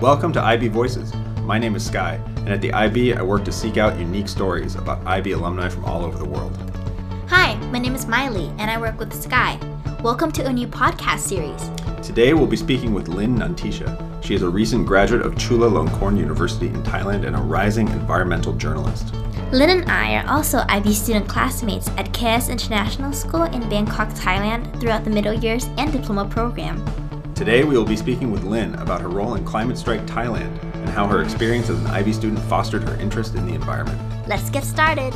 Welcome to IB Voices. My name is Sky, and at the IB, I work to seek out unique stories about IB alumni from all over the world. Hi, my name is Miley, and I work with Sky. Welcome to a new podcast series. Today, we'll be speaking with Lynn Nantisha. She is a recent graduate of Chulalongkorn University in Thailand and a rising environmental journalist. Lynn and I are also IB student classmates at KS International School in Bangkok, Thailand throughout the middle years and diploma program. Today, we will be speaking with Lynn about her role in Climate Strike Thailand and how her experience as an IB student fostered her interest in the environment. Let's get started.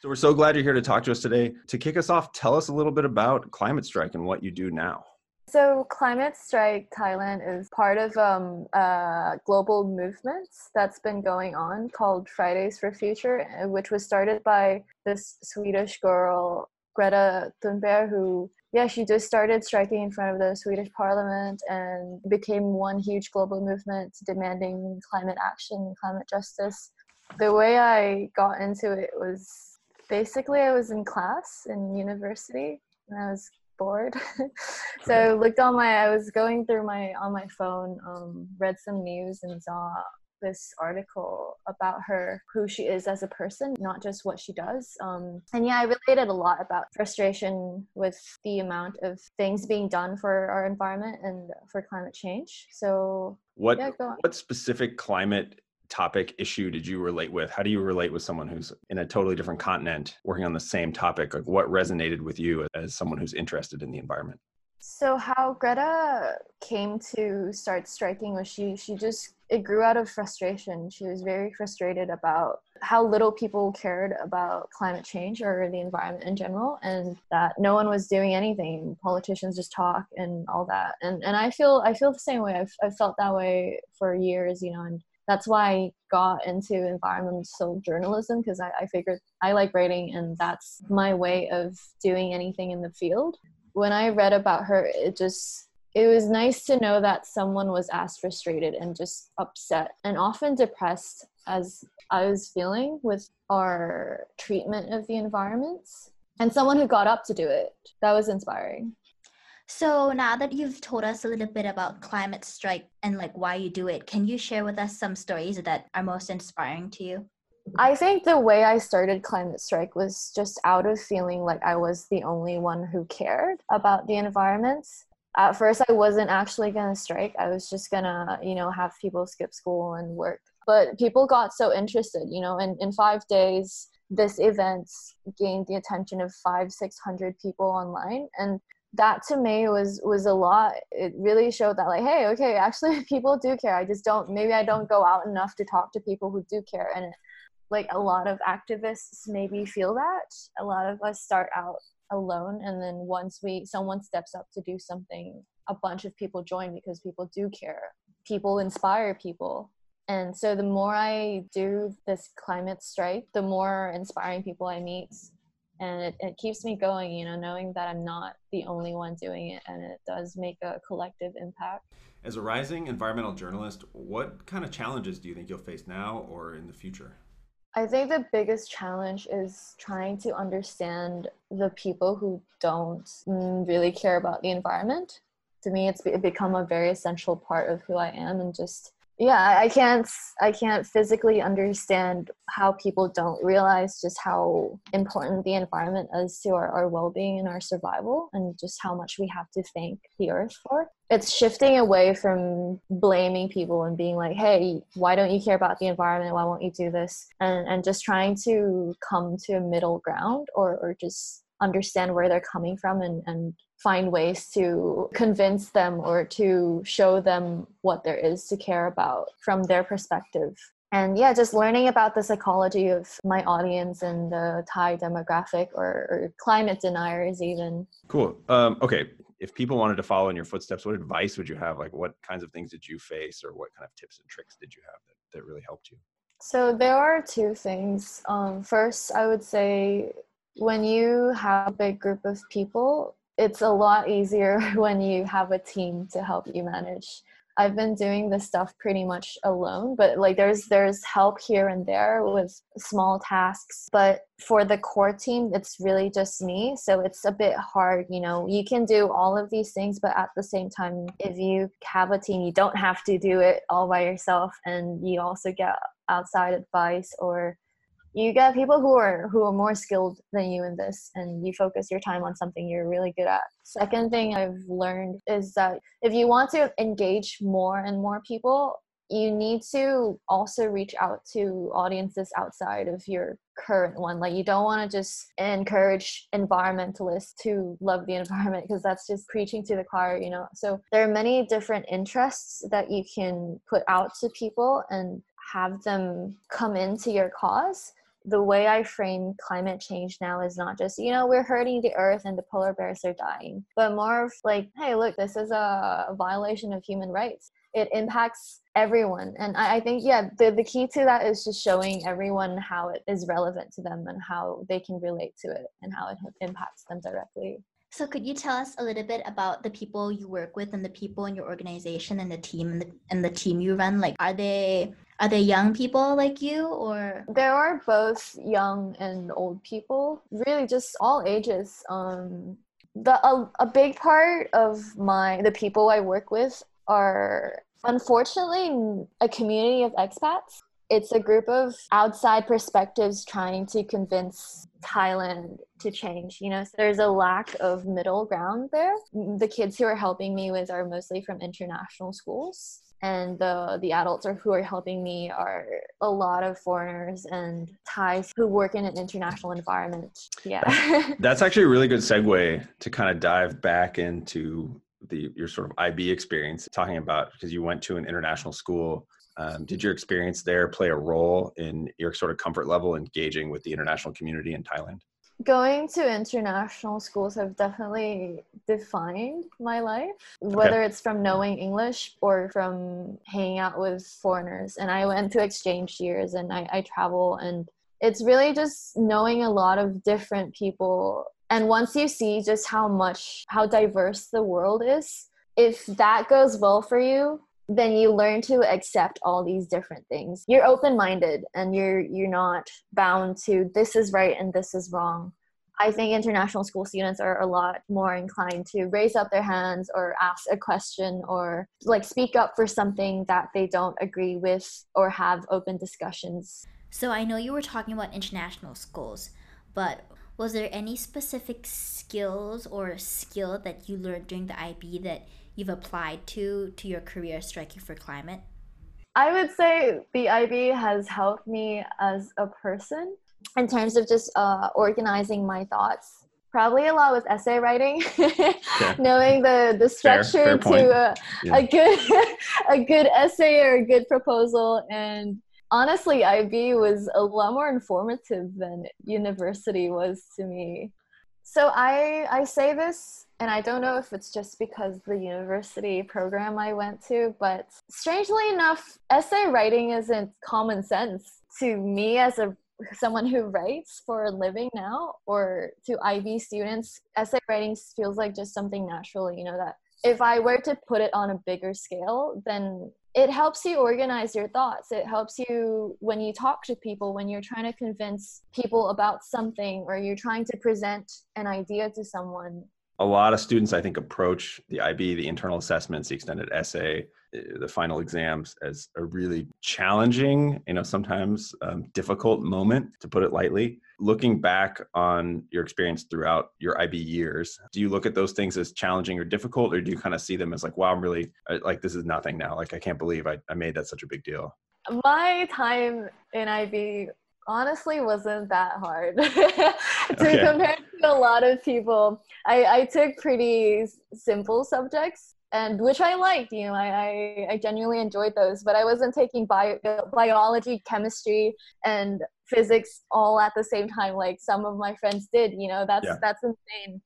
So, we're so glad you're here to talk to us today. To kick us off, tell us a little bit about Climate Strike and what you do now. So, Climate Strike Thailand is part of um, a global movement that's been going on called Fridays for Future, uh, which was started by this Swedish girl, Greta Thunberg, who, yeah, she just started striking in front of the Swedish parliament and became one huge global movement demanding climate action, and climate justice. The way I got into it was basically I was in class in university and I was bored. so I looked on my I was going through my on my phone, um, read some news and saw this article about her, who she is as a person, not just what she does. Um, and yeah, I related a lot about frustration with the amount of things being done for our environment and for climate change. So What Yeah, what specific climate topic issue did you relate with? How do you relate with someone who's in a totally different continent working on the same topic? Like what resonated with you as someone who's interested in the environment? So how Greta came to start striking was she she just it grew out of frustration. She was very frustrated about how little people cared about climate change or the environment in general and that no one was doing anything. Politicians just talk and all that. And and I feel I feel the same way. I've I've felt that way for years, you know, and that's why I got into environmental journalism because I, I figured I like writing and that's my way of doing anything in the field when I read about her, it just it was nice to know that someone was as frustrated and just upset and often depressed as I was feeling with our treatment of the environment. And someone who got up to do it. That was inspiring. So now that you've told us a little bit about Climate Strike and like why you do it, can you share with us some stories that are most inspiring to you? I think the way I started Climate Strike was just out of feeling like I was the only one who cared about the environment. At first, I wasn't actually going to strike. I was just going to, you know, have people skip school and work. But people got so interested, you know, and in five days, this event gained the attention of five, 600 people online. And that to me was was a lot. It really showed that like hey okay actually people do care. I just don't maybe i don't go out enough to talk to people who do care. And like a lot of activists maybe feel that. A lot of us start out alone and then once we someone steps up to do something a bunch of people join because people do care. People inspire people. And so the more i do this climate strike the more inspiring people i meet and it, it keeps me going you know knowing that i'm not the only one doing it and it does make a collective impact As a rising environmental journalist, what kind of challenges do you think you'll face now or in the future? I think the biggest challenge is trying to understand the people who don't mm, really care about the environment. To me, it's be- become a very essential part of who I am, and just yeah, I- can't I can't physically understand how people don't realize just how important the environment is to our, our well-being and our survival, and just how much we have to thank the earth for. It's shifting away from blaming people and being like hey why don't you care about the environment? Why won't you do this? and and just trying to come to a middle ground or or just understand where they're coming from and and find ways to convince them or to show them what there is to care about from their perspective and yeah just learning about the psychology of my audience and the thai demographic or, or climate deniers even Cool. Um, okay. If people wanted to follow in your footsteps, what advice would you have? Like, what kinds of things did you face, or what kind of tips and tricks did you have that, that really helped you? So there are two things. Um, first, I would say when you have a big group of people, it's a lot easier when you have a team to help you manage. I've been doing this stuff pretty much alone, but like there's there's help here and there with small tasks, but for the core team it's really just me, so it's a bit hard, you know. You can do all of these things, but at the same time if you have a team, you don't have to do it all by yourself and you also get outside advice or you get people who are who are more skilled than you in this and you focus your time on something you're really good at. Second thing i've learned is that if you want to engage more and more people you need to also reach out to audiences outside of your current one. Like you don't want to just encourage environmentalists to love the environment because that's just preaching to the choir you know? So there are many different interests that you can put out to people and have them come into your cause the way I frame climate change now is not just, you know, we're hurting the earth and the polar bears are dying, but more of like, hey, look, this is a violation of human rights. It impacts everyone. And I, I think, yeah, the, the key to that is just showing everyone how it is relevant to them and how they can relate to it and how it impacts them directly. So, could you tell us a little bit about the people you work with and the people in your organization and the team and the, and the team you run? Like, are they are they young people like you or? There are both young and old people. Really just all ages. Um the a, a big part of my the people i work with are unfortunately a community of expats it's a group of outside perspectives trying to convince Thailand to change. You know, so there's a lack of middle ground there. The kids who are helping me with are mostly from international schools and the the adults are who are helping me are a lot of foreigners and Thais who work in an international environment. Yeah. That's actually a really good segue to kind of dive back into the your sort of IB experience, talking about because you went to an international school. Um, did your experience there play a role in your sort of comfort level engaging with the international community in Thailand? going to international schools have definitely defined my life whether okay. it's from knowing english or from hanging out with foreigners and i went to exchange years and I, I travel and it's really just knowing a lot of different people and once you see just how much how diverse the world is if that goes well for you then you learn to accept all these different things. You're open-minded and you're you're not bound to this is right and this is wrong. I think international school students are a lot more inclined to raise up their hands or ask a question or like speak up for something that they don't agree with or have open discussions. So i know you were talking about international schools but was there any specific skills or skill that you learned during the ib that you've applied to to your career striking for climate? I would say the IB has helped me as a person in terms of just uh, organizing my thoughts. Probably a lot with essay writing, okay. knowing the the structure fair, fair to a, yeah. a good a good essay or a good proposal. And honestly, IB was a lot more informative than university was to me. So I I say this and I don't know if it's just because the university program I went to, but strangely enough, essay writing isn't common sense to me as a someone who writes for a living now or to IB students. Essay writing feels like just something natural, you know, that if I were to put it on a bigger scale, then it helps you organize your thoughts. It helps you when you talk to people, when you're trying to convince people about something or you're trying to present an idea to someone a lot of students i think approach the ib the internal assessments the extended essay eh, the final exams as a really challenging you know sometimes um, difficult moment to put it lightly. Looking back on your experience throughout your ib years do you look at those things as challenging or difficult or do you kind of see them as like wow i'm really like this is nothing now. Like i can't believe i, I made that such a big deal? My time in ib honestly wasn't that hard to okay. compare to a lot of people. I, I took pretty simple subjects and which I liked, you know, I, I, I genuinely enjoyed those, but I wasn't taking bio, biology, chemistry, and physics all at the same time like some of my friends did, you know, that's, yeah. that's insane.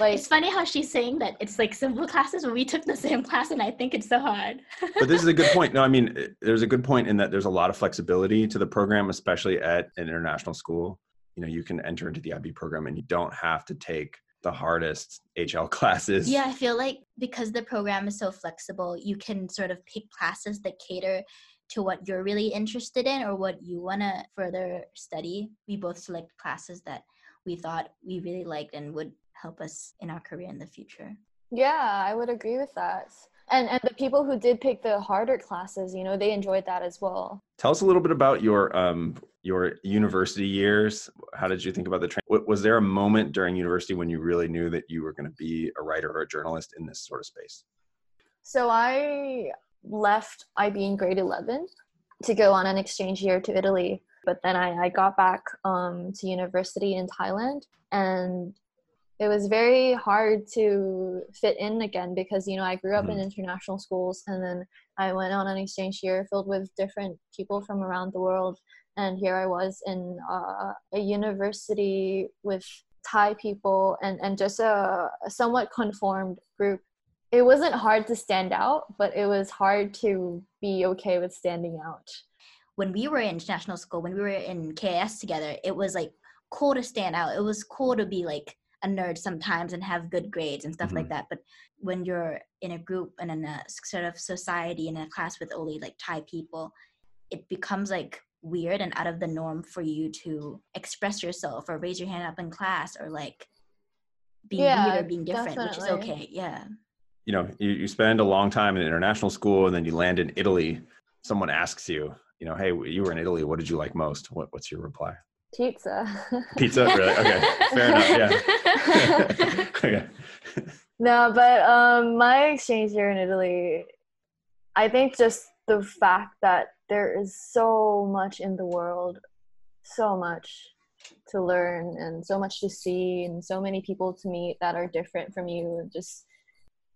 Like, it's funny how she's saying that it's like simple classes, but we took the same class, and I think it's so hard. but this is a good point. No, I mean, there's a good point in that there's a lot of flexibility to the program, especially at an international school. You know, you can enter into the IB program, and you don't have to take the hardest HL classes? Yeah, I feel like because the program is so flexible, you can sort of pick classes that cater to what you're really interested in or what you want to further study. We both select classes that we thought we really liked and would help us in our career in the future. Yeah, I would agree with that. And and the people who did pick the harder classes, you know, they enjoyed that as well. Tell us a little bit about your um your university years. How did you think about the train? Was there a moment during university when you really knew that you were going to be a writer or a journalist in this sort of space? So I left IB in grade 11 to go on an exchange year to Italy. But then I, I got back um, to university in Thailand and it was very hard to fit in again because you know I grew up mm-hmm. in international schools and then I went on an exchange year filled with different people from around the world and here I was in uh, a university with Thai people and and just a, a somewhat conformed group it wasn't hard to stand out, but it was hard to be okay with standing out. When we were in international school, when we were in KS together, it was like cool to stand out. It was cool to be like a nerd sometimes and have good grades and stuff mm-hmm. like that. But when you're in a group and in a sort of society in a class with only like Thai people, it becomes like weird and out of the norm for you to express yourself or raise your hand up in class or like being yeah, weird or being different, definitely. which is okay. Yeah you know you, you spend a long time in international school and then you land in italy someone asks you you know hey you were in italy what did you like most what, what's your reply pizza pizza really okay fair enough yeah okay no but um my exchange year in italy i think just the fact that there is so much in the world so much to learn and so much to see and so many people to meet that are different from you just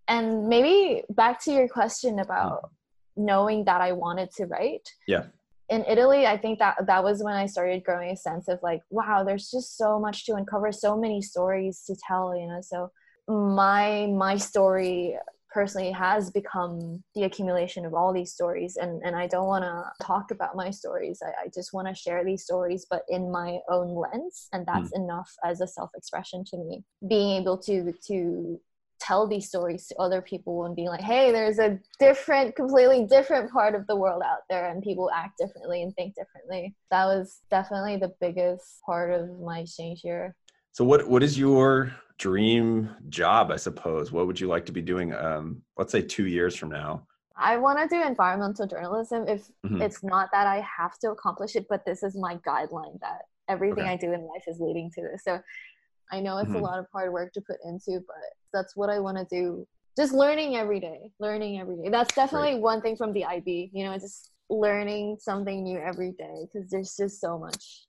and maybe back to your question about mm. knowing that I wanted to write. Yeah. In Italy, I think that that was when I started growing a sense of like, wow, there's just so much to uncover, so many stories to tell, you know. So my my story personally has become the accumulation of all these stories and, and i don't want to talk about my stories i, I just want to share these stories but in my own lens and that's mm. enough as a self-expression to me being able to to tell these stories to other people and be like hey there's a different completely different part of the world out there and people act differently and think differently that was definitely the biggest part of my exchange year so what what is your dream job i suppose what would you like to be doing um let's say two years from now I want to do environmental journalism if mm-hmm. it's not that I have to accomplish it, but this is my guideline that everything okay. I do in life is leading to this. So I know it's mm-hmm. a lot of hard work to put into, but that's what I want to do. Just learning every day, learning every day. That's definitely right. one thing from the IB, you know, just learning something new every day because there's just so much.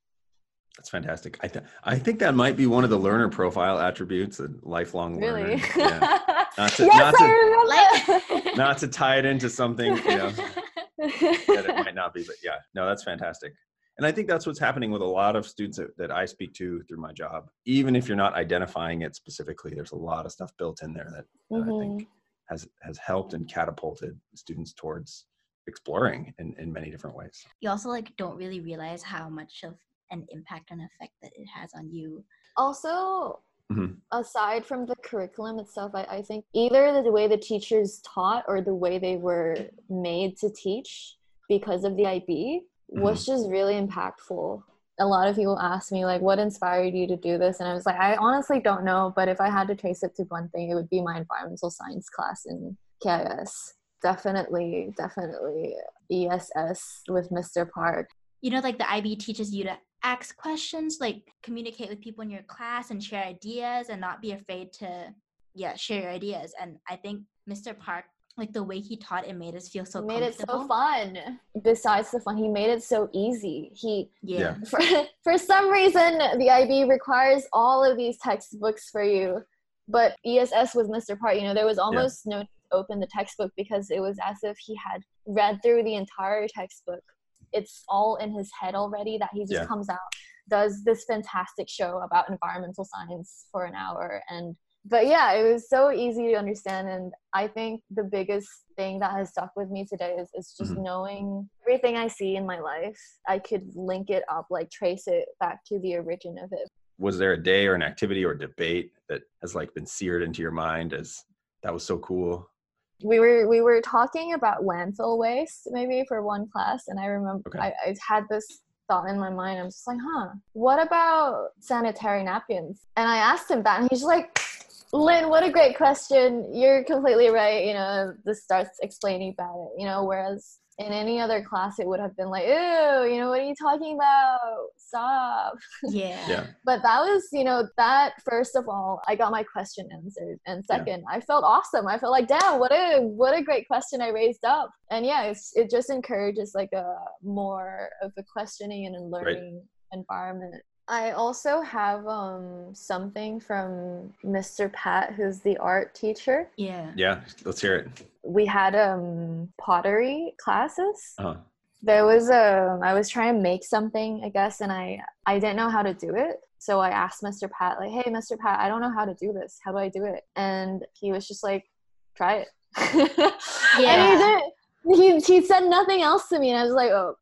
That's fantastic. I, th- I think that might be one of the learner profile attributes, a lifelong really? learner. Yeah. Not to, yes, not, to, not to tie it into something, you know, that it might not be, but yeah, no, that's fantastic and i think that's what's happening with a lot of students that, that, i speak to through my job even if you're not identifying it specifically there's a lot of stuff built in there that, mm-hmm. i think mm-hmm. has has helped and catapulted students towards exploring in, in many different ways you also like don't really realize how much of an impact and effect that it has on you also mm-hmm. aside from the curriculum itself I, I think either the way the teachers taught or the way they were made to teach because of the ib was mm-hmm. just really impactful. A lot of people ask me like what inspired you to do this and I was like I honestly don't know but if I had to trace it to one thing it would be my environmental science class in KIS. Definitely definitely ESS with Mr. Park. You know like the IB teaches you to ask questions like communicate with people in your class and share ideas and not be afraid to yeah share your ideas and I think Mr. Park like the way he taught it made us feel so made it so fun. Besides the fun he made it so easy. He yeah. For, for some reason the ib requires all of these textbooks for you. But ess with mr Park you know there was almost yeah. no open the textbook because it was as if he had read through the entire textbook. It's all in his head already that he just yeah. comes out does this fantastic show about environmental science for an hour and but yeah, it was so easy to understand. And I think the biggest thing that has stuck with me today is, is just mm-hmm. knowing everything I see in my life. I could link it up, like trace it back to the origin of it. was there a day or an activity or debate that has like been seared into your mind as that was so cool? we were we were talking about landfill waste maybe for one class and i remember Okay. I, I had this thought in my mind i'm just like huh what about sanitary napkins and i asked him that and he's like lynn what a great question. You're completely right you know this starts explaining about it you know whereas in any other class it would have been like ew you know what are you talking about? Stop. Yeah. Yeah. but that was you know that first of all i got my question answered. And Yeah. second i felt awesome. I felt like damn what a what a great question i raised up. And yeah it's, it just encourages like a more of a questioning and a learning environment i also have um something from mr pat who's the art teacher Yeah. Yeah. Let's hear it. we had um pottery classes Uh, there was a i was trying to make something i guess and i i didn't know how to do it so i asked mr pat like hey mr pat i don't know how to do this how do i do it and he was just like try it Yeah. and he did he, he said nothing else to me and i was like oh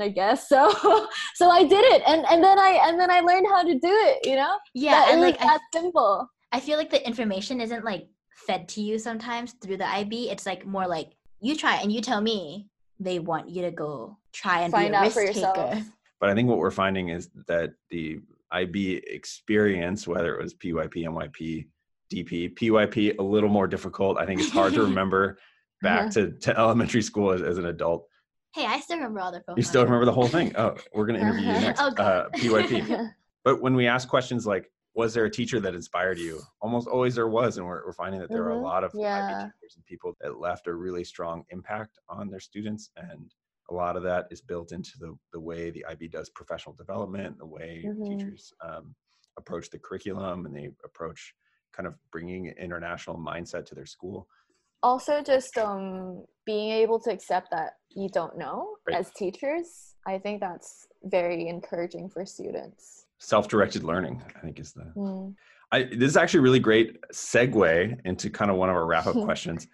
i guess so so i did it and and then i and then i learned how to do it you know Yeah. that, and it was like I, that simple I feel like the information isn't like fed to you sometimes through the IB. It's like more like you try and you tell me. They want you to go try and Find be a out risk for yourself. taker. but I think what we're finding is that the IB experience, whether it was PYP, MYP, DP, PYP, a little more difficult. I think it's hard to remember back uh-huh. to, to elementary school as, as an adult. Hey, I still remember all the phone. You still remember the whole thing? Oh, we're going to interview you next. Oh, uh, PYP. But when we ask questions like, was there a teacher that inspired you? Almost always there was. And we're, we're finding that there are a Mhm. lot of Yeah. IB teachers and people that left a really strong impact on their students. And a lot of that is built into the, the way the IB does professional development, the way Mhm. teachers um, approach the curriculum and they approach kind of bringing an international mindset to their school. Also just um being able to accept that you don't know Right. as teachers i think that's very encouraging for students Self-directed learning, I think, is the Mm. I, this is actually a really great segue into kind of one of our wrap up questions.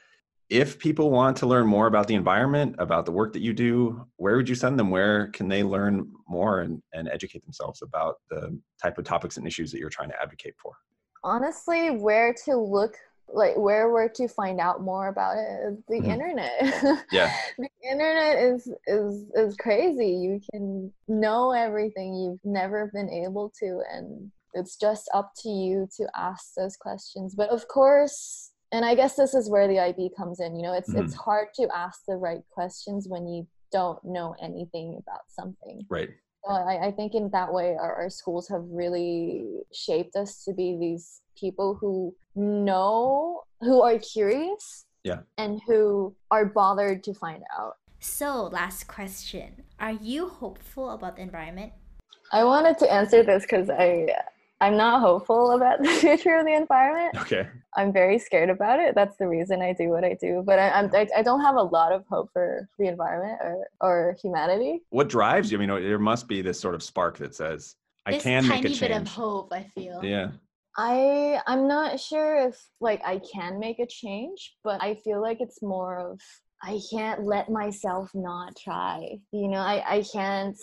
If people want to learn more about the environment, about the work that you do, where would you send them? Where can they learn more and, and educate themselves about the type of topics and issues that you're trying to advocate for? honestly where to look like where where to find out more about it the Mhm. internet Yeah. the internet is is is crazy you can know everything you've never been able to and it's just up to you to ask those questions but of course and i guess this is where the ib comes in you know it's it's hard to ask the right questions when you don't know anything about something Right. so I, I think in that way, our, our schools have really shaped us to be these people who know, who are curious, Yeah. and who are bothered to find out. So, last question. Are you hopeful about the environment? I wanted to answer this because I, I'm not hopeful about the future of the environment. Okay. I'm very scared about it. That's the reason I do what I do. But I, I'm, I, I don't have a lot of hope for the environment or, or humanity. What drives you? I mean, there must be this sort of spark that says, I this can tiny make a change. bit of change. hope, I feel. Yeah. I I'm not sure if like I can make a change, but I feel like it's more of I can't let myself not try. You know, I I can't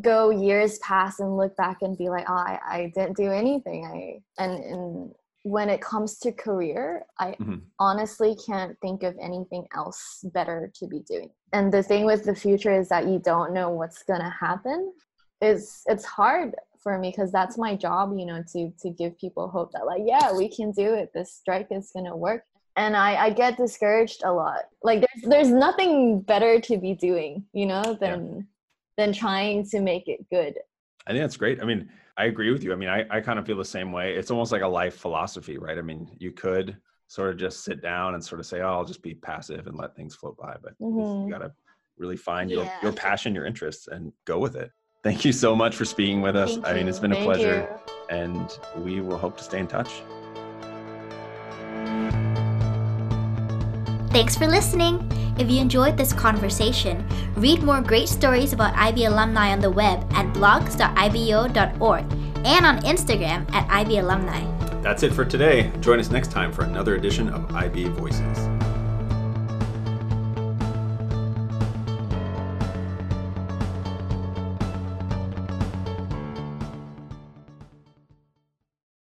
go years past and look back and be like, oh, I, I didn't do anything. I and and when it comes to career, I Mhm. honestly can't think of anything else better to be doing. And the thing with the future is that you don't know what's gonna happen. It's it's hard for me because that's my job, you know, to to give people hope that like, yeah, we can do it. This strike is gonna work. And I, I get discouraged a lot. Like there's there's nothing better to be doing, you know, than than trying to make it good. I think that's great. I mean, I agree with you. I mean, I, I kind of feel the same way. It's almost like a life philosophy, right? I mean, you could sort of just sit down and sort of say, oh, I'll just be passive and let things float by. But Mhm. you got to really find your, your passion, your interests, and go with it. Thank you so much for speaking with us. Thank I mean, it's been a pleasure, you. and we will hope to stay in touch. Thanks for listening. If you enjoyed this conversation, read more great stories about IB alumni on the web at blogs.ibo.org and on Instagram at IB alumni. That's it for today. Join us next time for another edition of IB Voices.